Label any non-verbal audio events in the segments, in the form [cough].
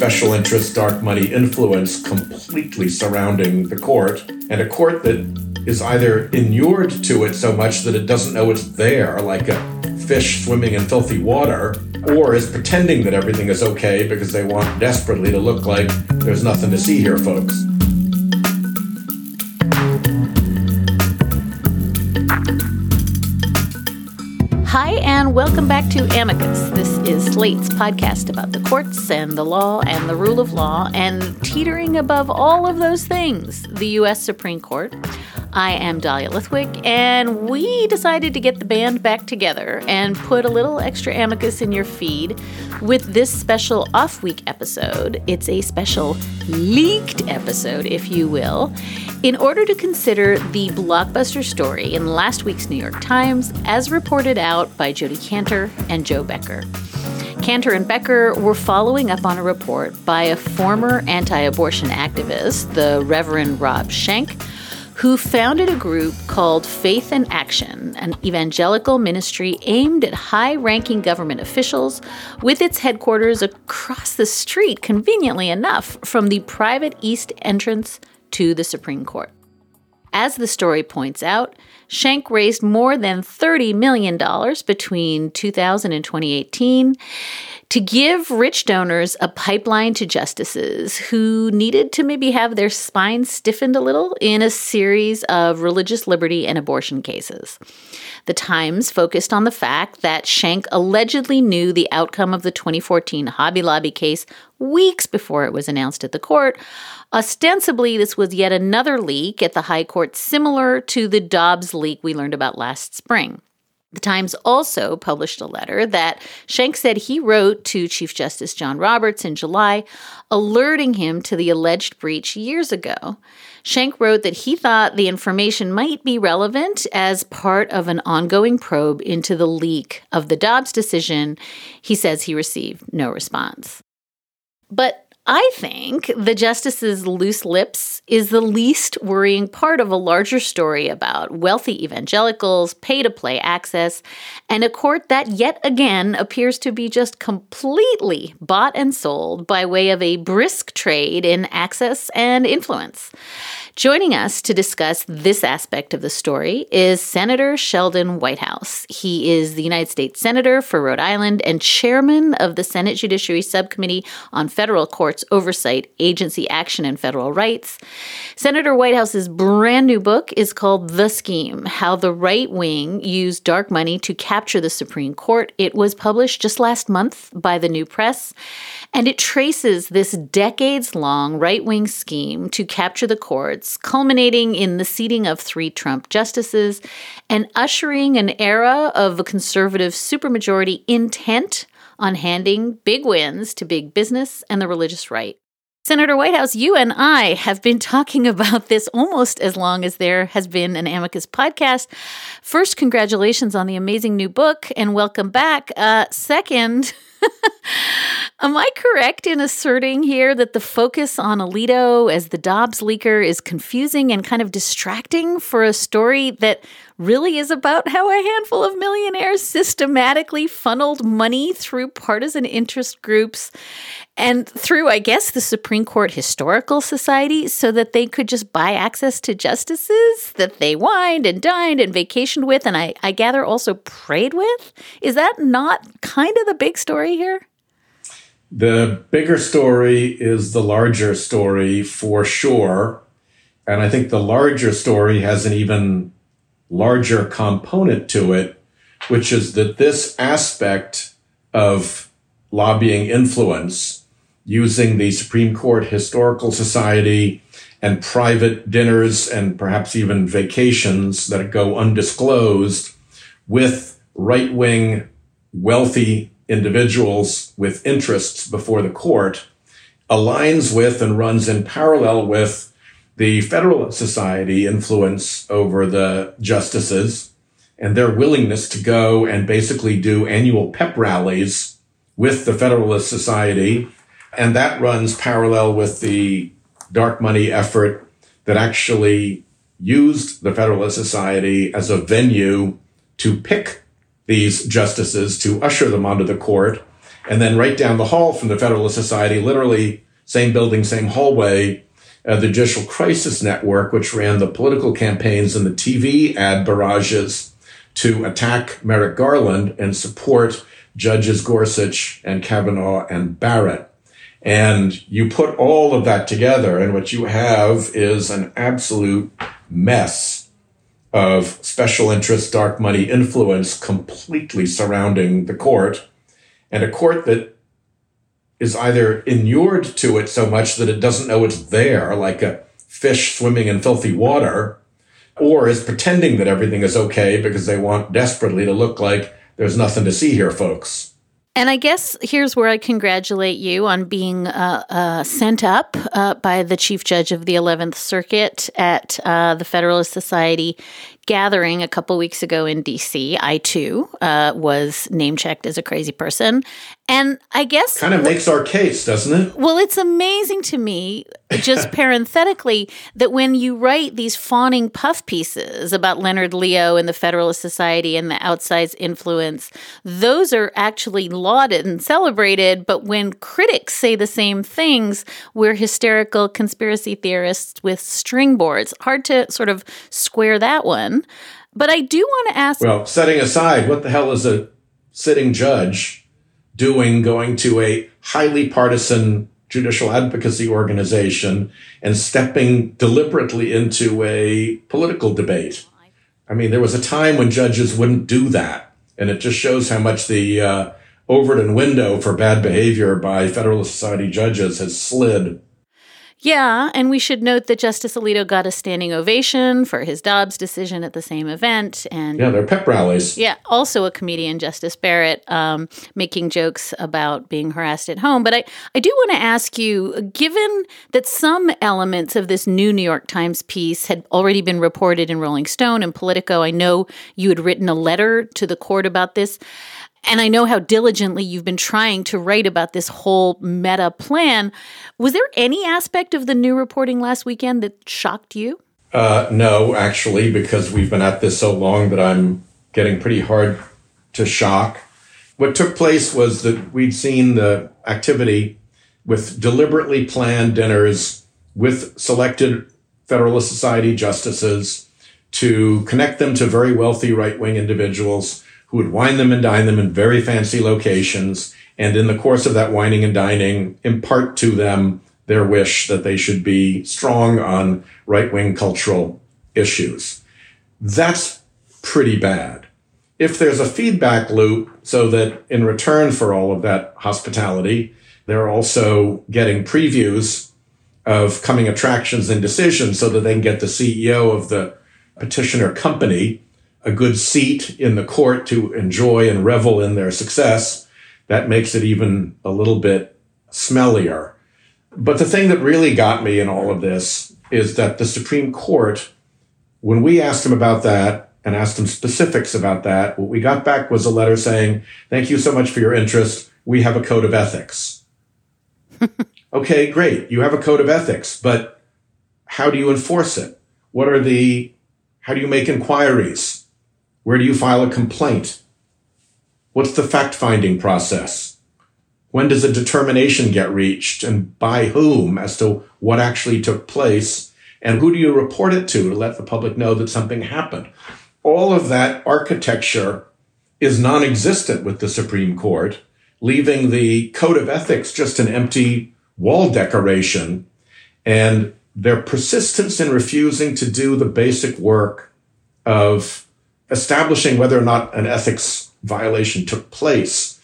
Special interest, dark money influence completely surrounding the court, and a court that is either inured to it so much that it doesn't know it's there, like a fish swimming in filthy water, or is pretending that everything is okay because they want desperately to look like there's nothing to see here, folks. Welcome back to Amicus. This is Slate's podcast about the courts and the law and the rule of law, and teetering above all of those things, the U.S. Supreme Court. I am Dahlia Lithwick, and we decided to get the band back together and put a little extra amicus in your feed with this special off week episode. It's a special leaked episode, if you will, in order to consider the blockbuster story in last week's New York Times as reported out by Jodi Kantor and Jo Becker. Kantor and Becker were following up on a report by a former anti abortion activist, the Reverend Rob Schenck who founded a group called Faith and Action, an evangelical ministry aimed at high ranking government officials, with its headquarters across the street, conveniently enough, from the private east entrance to the Supreme Court. As the story points out, Schenck raised more than $30 million between 2000 and 2018 to give rich donors a pipeline to justices who needed to maybe have their spine stiffened a little in a series of religious liberty and abortion cases. The Times focused on the fact that Schenck allegedly knew the outcome of the 2014 Hobby Lobby case weeks before it was announced at the court. Ostensibly, this was yet another leak at the High Court similar to the Dobbs leak we learned about last spring. The Times also published a letter that Schenck said he wrote to Chief Justice John Roberts in July, alerting him to the alleged breach years ago. Schenck wrote that he thought the information might be relevant as part of an ongoing probe into the leak of the Dobbs decision. He says he received no response. But I think the justice's loose lips is the least worrying part of a larger story about wealthy evangelicals, pay to play access, and a court that yet again appears to be just completely bought and sold by way of a brisk trade in access and influence. Joining us to discuss this aspect of the story is Senator Sheldon Whitehouse. He is the United States Senator for Rhode Island and chairman of the Senate Judiciary Subcommittee on Federal Courts Oversight, Agency Action, and Federal Rights. Senator Whitehouse's brand new book is called The Scheme How the Right Wing Used Dark Money to Capture the Supreme Court. It was published just last month by the New Press, and it traces this decades long right wing scheme to capture the courts culminating in the seating of three Trump justices and ushering an era of a conservative supermajority intent on handing big wins to big business and the religious right. Senator Whitehouse, you and I have been talking about this almost as long as there has been an Amicus podcast. First, congratulations on the amazing new book and welcome back. Uh, second, [laughs] Am I correct in asserting here that the focus on Alito as the Dobbs leaker is confusing and kind of distracting for a story that really is about how a handful of millionaires systematically funneled money through partisan interest groups and through, I guess, the Supreme Court Historical Society so that they could just buy access to justices that they wined and dined and vacationed with, and I, I gather also prayed with? Is that not kind of the big story here? The bigger story is the larger story for sure. And I think the larger story has an even larger component to it, which is that this aspect of lobbying influence using the Supreme Court Historical Society and private dinners and perhaps even vacations that go undisclosed with right wing wealthy individuals with interests before the court aligns with and runs in parallel with the Federalist Society influence over the justices and their willingness to go and basically do annual pep rallies with the Federalist Society. And that runs parallel with the dark money effort that actually used the Federalist Society as a venue to pick these justices, to usher them onto the court. And then right down the hall from the Federalist Society, literally same building, same hallway, uh, the Judicial Crisis Network, which ran the political campaigns and the TV ad barrages to attack Merrick Garland and support Judges Gorsuch and Kavanaugh and Barrett. And you put all of that together, and what you have is an absolute mess of special interest, dark money influence completely surrounding the court, and a court that is either inured to it so much that it doesn't know it's there, like a fish swimming in filthy water, or is pretending that everything is okay because they want desperately to look like there's nothing to see here, folks. And I guess here's where I congratulate you on being uh, uh, sent up uh, by the Chief Judge of the 11th Circuit at uh, the Federalist Society gathering a couple weeks ago in DC. I too uh, was name checked as a crazy person. And I guess. Kind of makes our case, doesn't it? Well, it's amazing to me, just [laughs] parenthetically, that when you write these fawning puff pieces about Leonard Leo and the Federalist Society and the outsized influence, those are actually lauded and celebrated. But when critics say the same things, we're hysterical conspiracy theorists with string boards. Hard to sort of square that one. But I do want to ask. Well, setting aside what the hell is a sitting judge doing going to a highly partisan judicial advocacy organization and stepping deliberately into a political debate. I mean, there was a time when judges wouldn't do that. And it just shows how much the uh, Overton window for bad behavior by Federalist Society judges has slid yeah, and we should note that Justice Alito got a standing ovation for his Dobbs decision at the same event, and yeah, they're pep rallies. Yeah, also a comedian, Justice Barrett, um, making jokes about being harassed at home. But I, I do want to ask you, given that some elements of this new New York Times piece had already been reported in Rolling Stone and Politico, I know you had written a letter to the court about this. And I know how diligently you've been trying to write about this whole meta plan. Was there any aspect of the new reporting last weekend that shocked you? Uh, no, actually, because we've been at this so long that I'm getting pretty hard to shock. What took place was that we'd seen the activity with deliberately planned dinners with selected Federalist Society justices to connect them to very wealthy right wing individuals who would wine them and dine them in very fancy locations. And in the course of that wining and dining, impart to them their wish that they should be strong on right wing cultural issues. That's pretty bad. If there's a feedback loop so that in return for all of that hospitality, they're also getting previews of coming attractions and decisions so that they can get the CEO of the petitioner company a good seat in the court to enjoy and revel in their success, that makes it even a little bit smellier. But the thing that really got me in all of this is that the Supreme Court, when we asked them about that and asked them specifics about that, what we got back was a letter saying, Thank you so much for your interest. We have a code of ethics. [laughs] okay, great. You have a code of ethics, but how do you enforce it? What are the, how do you make inquiries? Where do you file a complaint? What's the fact finding process? When does a determination get reached and by whom as to what actually took place? And who do you report it to to let the public know that something happened? All of that architecture is non existent with the Supreme Court, leaving the code of ethics just an empty wall decoration. And their persistence in refusing to do the basic work of establishing whether or not an ethics violation took place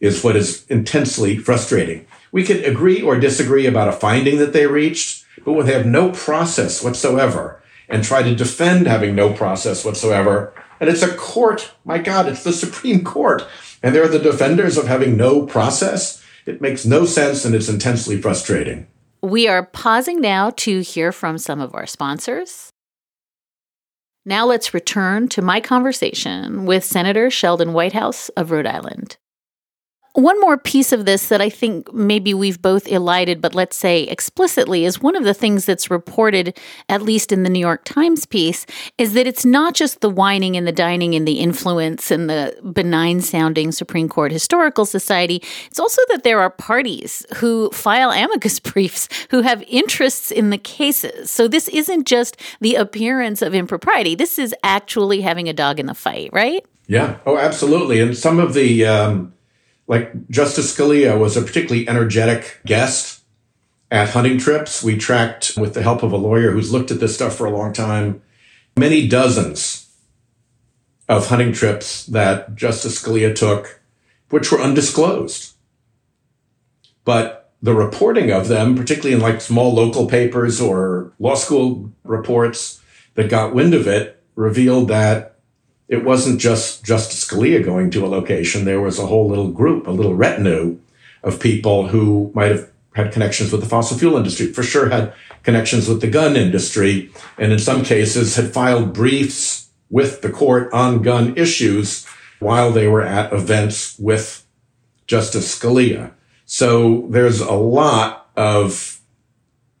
is what is intensely frustrating. We could agree or disagree about a finding that they reached, but when they have no process whatsoever and try to defend having no process whatsoever, and it's a court, my God, it's the [laughs] Supreme Court, and they're the defenders of having no process, it makes no sense and it's intensely frustrating. We are pausing now to hear from some of our sponsors. Now let's return to my conversation with Senator Sheldon Whitehouse of Rhode Island. One more piece of this that I think maybe we've both elided, but let's say explicitly, is one of the things that's reported, at least in the New York Times piece, is that it's not just the wining and the dining and the influence and the benign sounding Supreme Court Historical Society. It's also that there are parties who file amicus [laughs] briefs who have interests in the cases. So this isn't just the appearance of impropriety, this is actually having a dog in the fight, right? Yeah. Oh, absolutely. And some of the, um like Justice Scalia was a particularly energetic guest at hunting trips. We tracked, with the help of a lawyer who's looked at this stuff for a long time, many dozens of hunting trips that Justice Scalia took, which were undisclosed. But the reporting of them, particularly in like small local papers or law school reports that got wind of it, revealed that it wasn't just Justice Scalia going to a location. There was a whole little group, a little retinue of people who might have had connections with the fossil fuel industry, for sure had connections with the gun industry, and in some cases had filed briefs with the court on gun issues while they were at events with Justice Scalia. So there's a lot of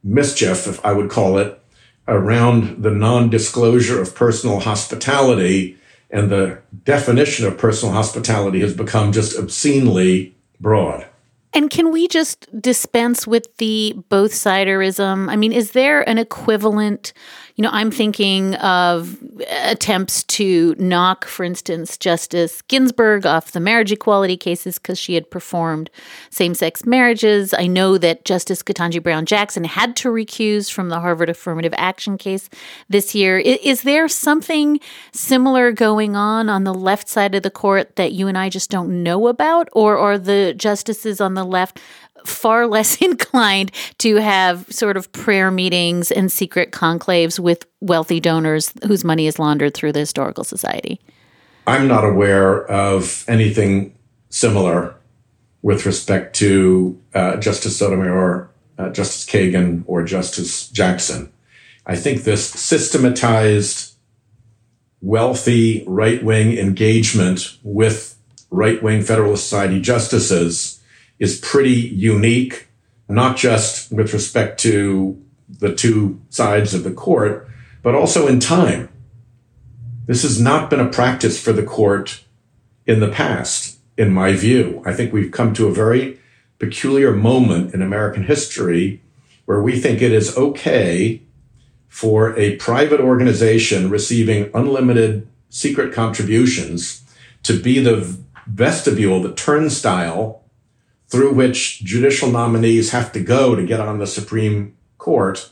mischief, if I would call it, around the non-disclosure of personal hospitality and the definition of personal hospitality has become just obscenely broad. And can we just dispense with the both siderism? I mean, is there an equivalent? You know, I'm thinking of attempts to knock, for instance, Justice Ginsburg off the marriage equality cases because she had performed same sex marriages. I know that Justice Ketanji Brown Jackson had to recuse from the Harvard affirmative action case this year. Is there something similar going on on the left side of the court that you and I just don't know about? Or are the justices on the left far [laughs] less inclined to have sort of prayer meetings and secret conclaves with wealthy donors whose money is laundered through the Historical Society? I'm not aware of anything similar with respect to uh, Justice Sotomayor, uh, Justice Kagan, or Justice Jackson. I think this systematized, wealthy right wing engagement with right wing Federalist Society justices is pretty unique, not just with respect to the two sides of the court, but also in time. This has not been a practice for the court in the past, in my view. I think we've come to a very peculiar moment in American history where we think it is okay for a private organization receiving unlimited secret contributions to be the vestibule, the turnstile through which judicial nominees have to go to get on the Supreme Court,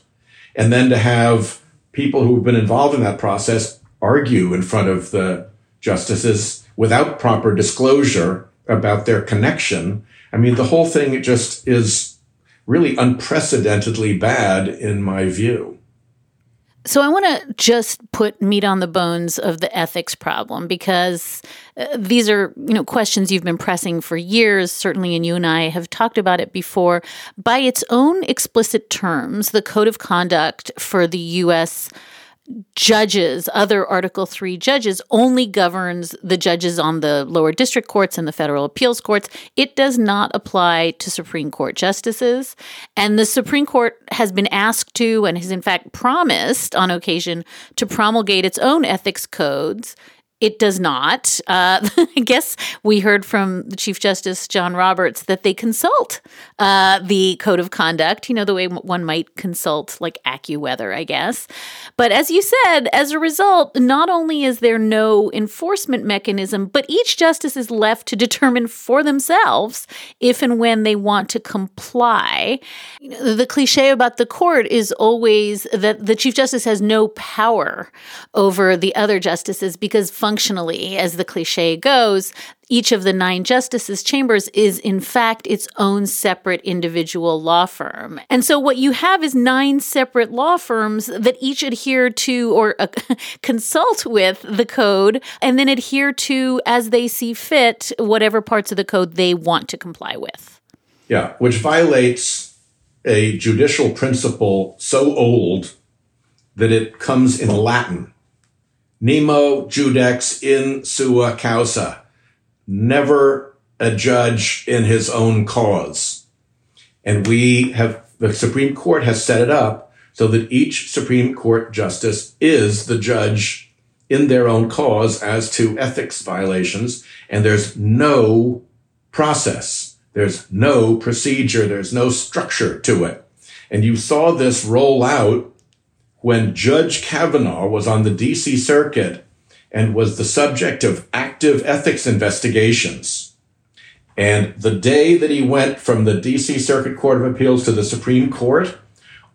and then to have people who've been involved in that process argue in front of the justices without proper disclosure about their connection. I mean, the whole thing just is really unprecedentedly bad in my view. So I want to just put meat on the bones of the ethics problem because uh, these are, you know, questions you've been pressing for years, certainly and you and I have talked about it before. By its own explicit terms, the code of conduct for the US judges, other Article 3 judges, only governs the judges on the lower district courts and the federal appeals courts. It does not apply to Supreme Court justices. And the Supreme Court has been asked to, and has in fact promised on occasion, to promulgate its own ethics codes it does not. Uh, [laughs] I guess we heard from the Chief Justice John Roberts that they consult uh, the code of conduct, you know, the way one might consult like AccuWeather, I guess. But as you said, as a result, not only is there no enforcement mechanism, but each justice is left to determine for themselves if and when they want to comply. You know, the cliche about the court is always that the Chief Justice has no power over the other justices because functionally, as the cliche goes, each of the nine justices' chambers is, in fact, its own separate individual law firm. And so, what you have is nine separate law firms that each adhere to or uh, [laughs] consult with the code and then adhere to, as they see fit, whatever parts of the code they want to comply with. Yeah, which violates a judicial principle so old that it comes in Latin Nemo judex in sua causa. Never a judge in his own cause. And we have, the Supreme Court has set it up so that each Supreme Court justice is the judge in their own cause as to ethics violations. And there's no process. There's no procedure. There's no structure to it. And you saw this roll out when Judge Kavanaugh was on the DC circuit and was the subject of active ethics investigations. And the day that he went from the DC Circuit Court of Appeals to the Supreme Court,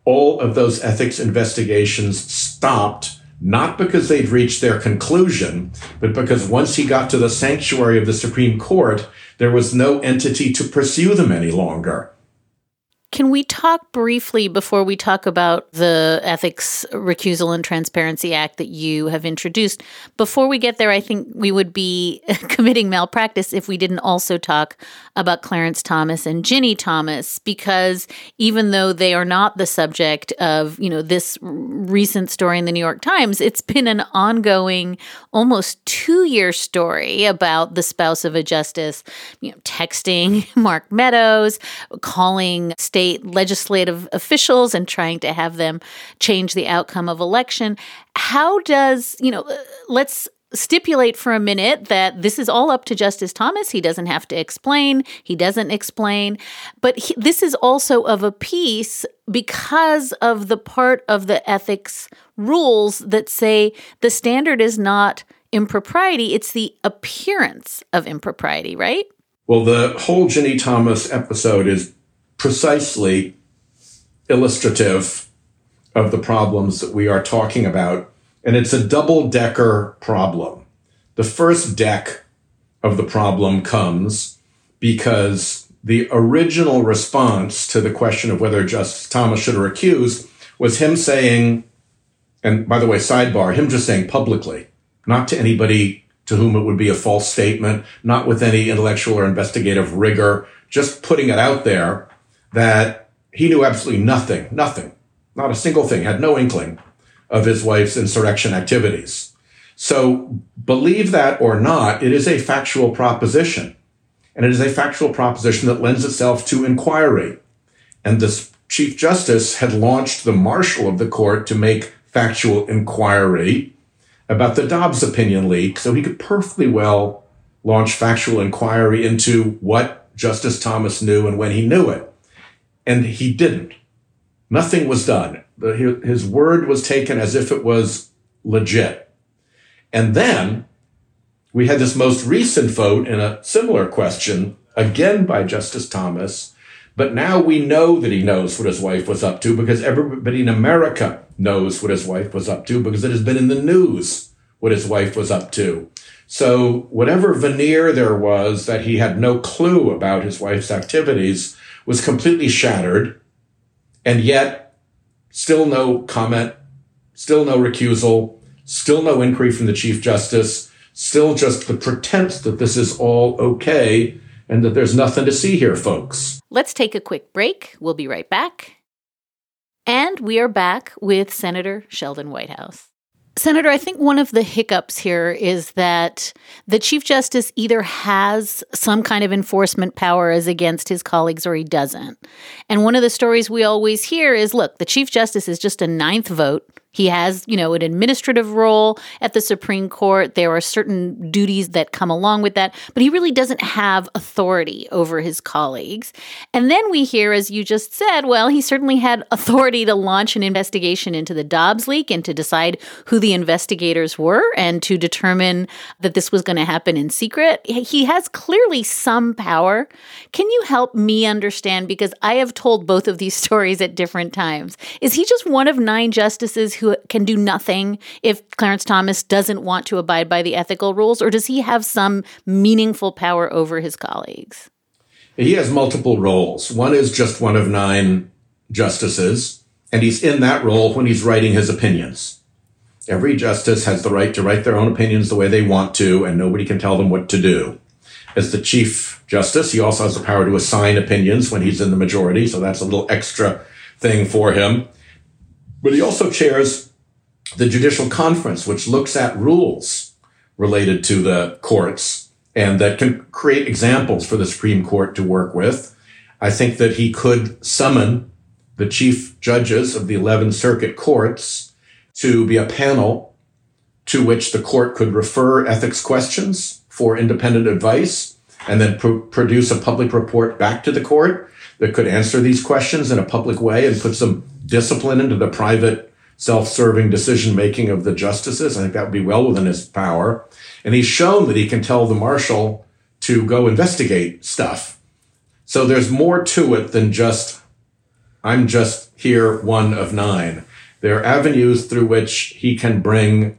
all of those ethics investigations stopped, not because they'd reached their conclusion, but because once he got to the sanctuary of the Supreme Court, there was no entity to pursue them any longer. Can we talk briefly before we talk about the Ethics Recusal and Transparency Act that you have introduced? Before we get there, I think we would be [laughs] committing malpractice if we didn't also talk about Clarence Thomas and Ginni Thomas, because even though they are not the subject of, you know, this recent story in the New York Times, it's been an ongoing, almost two year story about the spouse of a justice, you know, texting [laughs] Mark Meadows, calling state state legislative officials and trying to have them change the outcome of election. How does, you know, let's stipulate for a minute that this is all up to Justice Thomas. He doesn't have to explain, he doesn't explain. But he, this is also of a piece because of the part of the ethics rules that say the standard is not impropriety, it's the appearance of impropriety, right? Well, the whole Ginni Thomas episode is precisely illustrative of the problems that we are talking about. And it's a double decker problem. The first deck of the problem comes because the original response to the question of whether Justice Thomas should recuse was him saying, and by the way, sidebar, him just saying publicly, not to anybody to whom it would be a false statement, not with any intellectual or investigative rigor, just putting it out there that he knew absolutely nothing, nothing, not a single thing, had no inkling of his wife's insurrection activities. So believe that or not, it is a factual proposition. And it is a factual proposition that lends itself to inquiry. And the Chief Justice had launched the marshal of the court to make factual inquiry about the Dobbs opinion leak. So he could perfectly well launch factual inquiry into what Justice Thomas knew and when he knew it and he didn't. Nothing was done. His word was taken as if it was legit. And then we had this most recent vote in a similar question, again by Justice Thomas. But now we know that he knows what his wife was up to because everybody in America knows what his wife was up to because it has been in the news what his wife was up to. So whatever veneer there was that he had no clue about his wife's activities was completely shattered, and yet still no comment, still no recusal, still no inquiry from the Chief Justice, still just the pretense that this is all okay and that there's nothing to see here, folks. Let's take a quick break. We'll be right back. And we are back with Senator Sheldon Whitehouse. Senator, I think one of the hiccups here is that the Chief Justice either has some kind of enforcement power as against his colleagues or he doesn't. And one of the stories we always hear is look, the Chief Justice is just a ninth vote he has, you know, an administrative role at the Supreme Court. There are certain duties that come along with that, but he really doesn't have authority over his colleagues. And then we hear, as you just said, well, he certainly had authority to launch an investigation into the Dobbs leak and to decide who the investigators were and to determine that this was going to happen in secret. He has clearly some power. Can you help me understand? Because I have told both of these [laughs] stories at different times. Is he just one of nine justices who can do nothing if Clarence Thomas doesn't want to abide by the ethical rules, or does he have some meaningful power over his colleagues? He has multiple roles. One is just one of nine justices, and he's in that role when he's writing his opinions. Every justice has the right to write their own opinions the way they want to, and nobody can tell them what to do. As the Chief Justice, he also has the power to assign opinions when he's in the majority, so that's a little extra thing for him. But he also chairs the Judicial Conference, which looks at rules related to the courts and that can create examples for the Supreme Court to work with. I think that he could summon the chief judges of the 11 circuit courts to be a panel to which the court could refer ethics questions for independent advice and then produce a public report back to the court that could answer these questions in a public way and put some discipline into the private self-serving decision making of the justices. I think that would be well within his power. And he's shown that he can tell the marshal to go investigate stuff. So there's more to it than just, I'm just here one of nine. There are avenues through which he can bring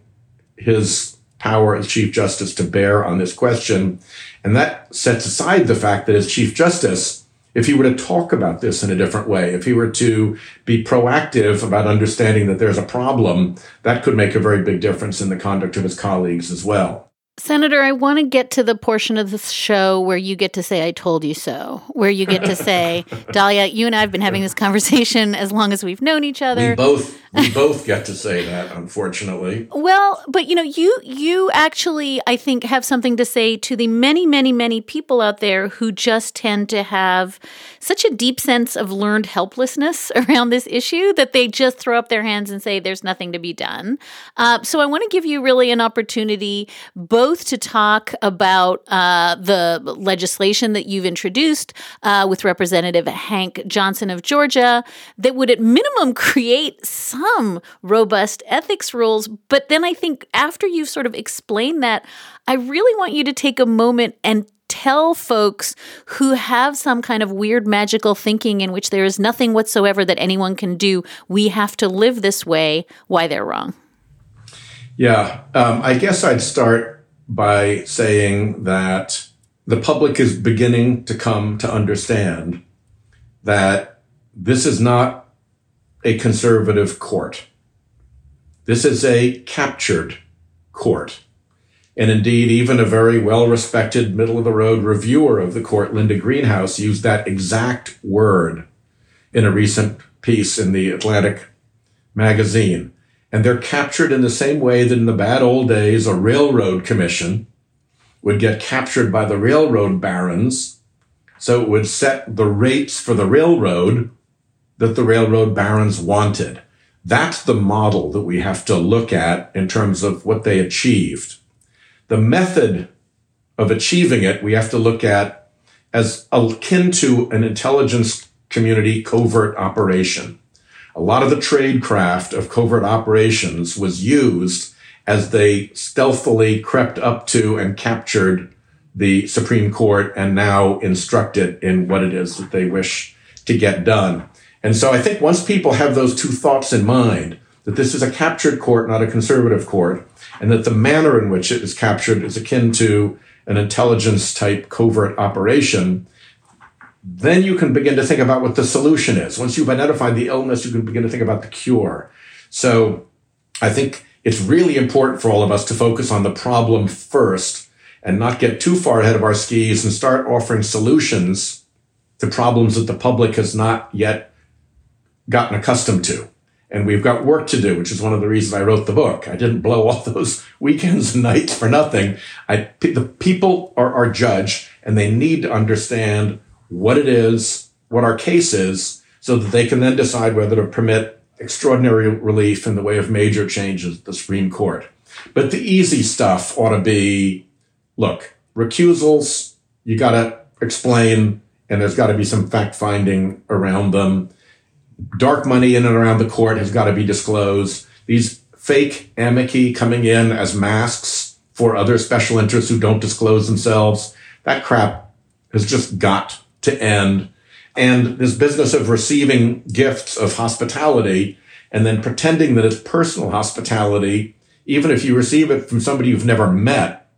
his power as Chief Justice to bear on this question. And that sets aside the fact that as Chief Justice, if he were to talk about this in a different way, if he were to be proactive about understanding that there's a problem, that could make a very big difference in the conduct of his colleagues as well. Senator, I want to get to the portion of the show where you get to say, I told you so, where you get to [laughs] say, Dahlia, you and I have been having this conversation as long as we've known each other. We both we both get to say that, unfortunately. Well, but you know, you you actually I think have something to say to the many, many, many people out there who just tend to have such a deep sense of learned helplessness [laughs] around this issue that they just throw up their hands and say there's nothing to be done. Uh, so I want to give you really an opportunity both to talk about uh, the legislation that you've introduced uh, with Representative Hank Johnson of Georgia that would at minimum [laughs] create some robust ethics rules. But then I think after you've sort of explained that, I really want you to take a moment and tell folks who have some kind of weird magical thinking in which there is nothing whatsoever that anyone can do, we have to live this way, why they're wrong. Yeah, um, I guess I'd start by saying that the public is beginning to come to understand that this is not a conservative court. This is a captured court. And indeed, even a very well respected middle of the road reviewer of the court, Linda Greenhouse, used that exact word in a recent piece in the Atlantic magazine. And they're captured in the same way that in the bad old days, a railroad commission would get captured by the railroad barons. So it would set the rates for the railroad that the railroad barons wanted. That's the model that we have to look at in terms of what they achieved. The method of achieving it, we have to look at as akin to an intelligence community covert operation. A lot of the tradecraft of covert operations was used as they stealthily crept up to and captured the Supreme Court and now instruct it in what it is that they wish to get done. And so I think once people have those two thoughts in mind, that this is a captured court, not a conservative court, and that the manner in which it is captured is akin to an intelligence type covert operation, then you can begin to think about what the solution is. Once you've identified the illness, you can begin to think about the cure. So I think it's really important for all of us to focus on the problem first and not get too far ahead of our skis and start offering solutions to problems that the public has not yet gotten accustomed to. and we've got work to do, which is one of the reasons I wrote the book. I didn't blow all [laughs] those weekends and nights for nothing. I, the people are our judge, and they need to understand what it is, what our case is, so that they can then decide whether to permit extraordinary relief in the way of major changes at the Supreme Court. But the easy stuff ought to be look, recusals, you got to explain, and there's got to be some fact finding around them dark money in and around the court has got to be disclosed. These fake amici coming in as masks for other special interests who don't disclose themselves, that crap has just got to end. And this business of receiving gifts of hospitality and then pretending that it's personal hospitality, even if you receive it from somebody you've never met,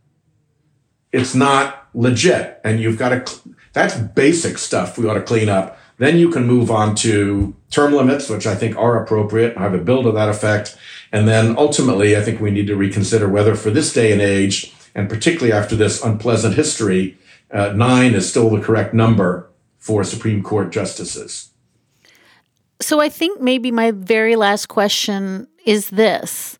it's not legit. And you've got to, that's basic stuff we ought to clean up. Then you can move on to term limits, which I think are appropriate. I have a bill to that effect. And then ultimately, I think we need to reconsider whether for this day and age, and particularly after this unpleasant history, uh, nine is still the correct number for Supreme Court justices. So I think maybe my very last question is this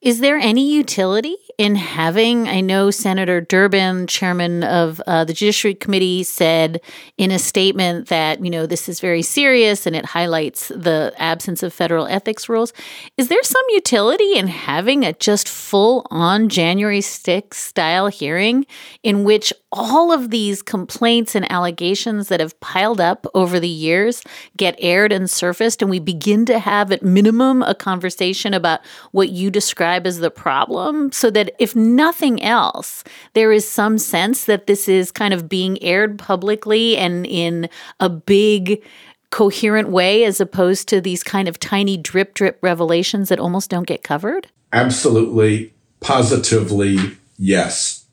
Is there any utility in having, I know Senator Durbin, chairman of uh, the Judiciary Committee, said in a statement that, you know, this is very serious and it highlights the absence of federal ethics rules. Is there some utility in having a just full on January 6th style hearing in which all of these complaints and allegations that have piled up over the years get aired and surfaced, and we begin to have, at minimum, a conversation about what you describe as the problem so that that if nothing else, there is some sense that this is kind of being aired publicly and in a big, coherent way as opposed to these kind of tiny drip drip revelations that almost don't get covered? Absolutely, positively, yes.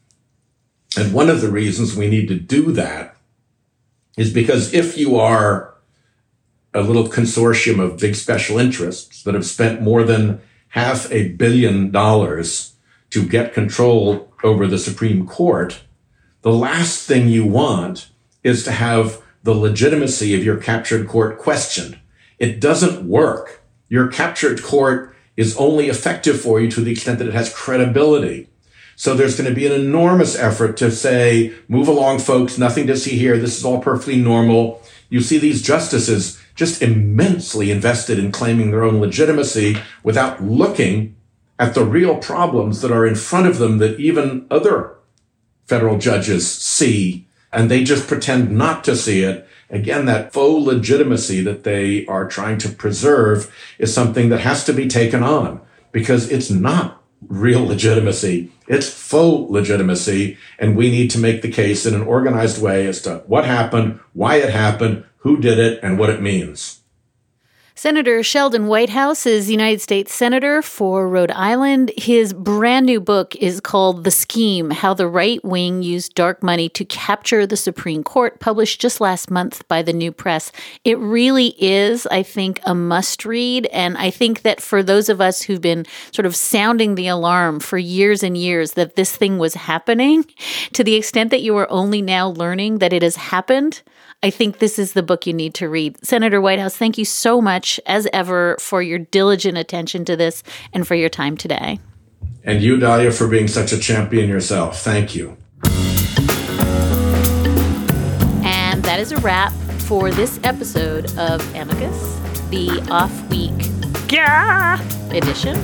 And one of the reasons we need to do that is because if you are a little consortium of big special interests that have spent more than half a billion dollars to get control over the Supreme Court, the last thing you want is to have the legitimacy of your captured court questioned. It doesn't work. Your captured court is only effective for you to the extent that it has credibility. So there's going to be an enormous effort to say, move along, folks, nothing to see here. This is all perfectly normal. You see these justices just immensely invested in claiming their own legitimacy without looking at the real problems that are in front of them that even other federal judges see, and they just pretend not to see it. Again, that faux legitimacy that they are trying to preserve is something that has to be taken on because it's not real legitimacy. It's faux legitimacy. And we need to make the case in an organized way as to what happened, why it happened, who did it, and what it means. Senator Sheldon Whitehouse is United States Senator for Rhode Island. His brand new book is called The Scheme How the Right Wing Used Dark Money to Capture the Supreme Court, published just last month by the New Press. It really is, I think, a must read. And I think that for those of us who've been sort of sounding the alarm for years and years that this thing was happening, to the extent that you are only now learning that it has happened, I think this is the book you need to read. Senator Whitehouse, thank you so much, as ever, for your diligent attention to this and for your time today. And you, Dahlia, for being such a champion yourself. Thank you. And that is a wrap for this episode of Amicus, the off week yeah! edition.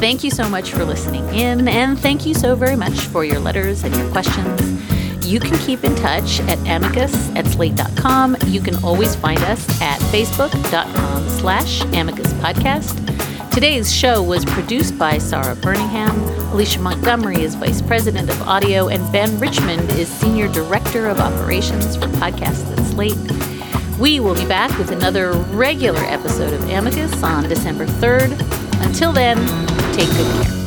Thank you so much for listening in, and thank you so very much for your letters and your questions. You can keep in touch at amicus at slate.com. You can always find us at facebook.com slash amicus podcast. Today's show was produced by Sara Burningham. Alicia Montgomery is Vice President of Audio, and Ben Richmond is Senior Director of Operations for Podcasts at Slate. We will be back with another regular episode of Amicus on December 3rd. Until then, take good care.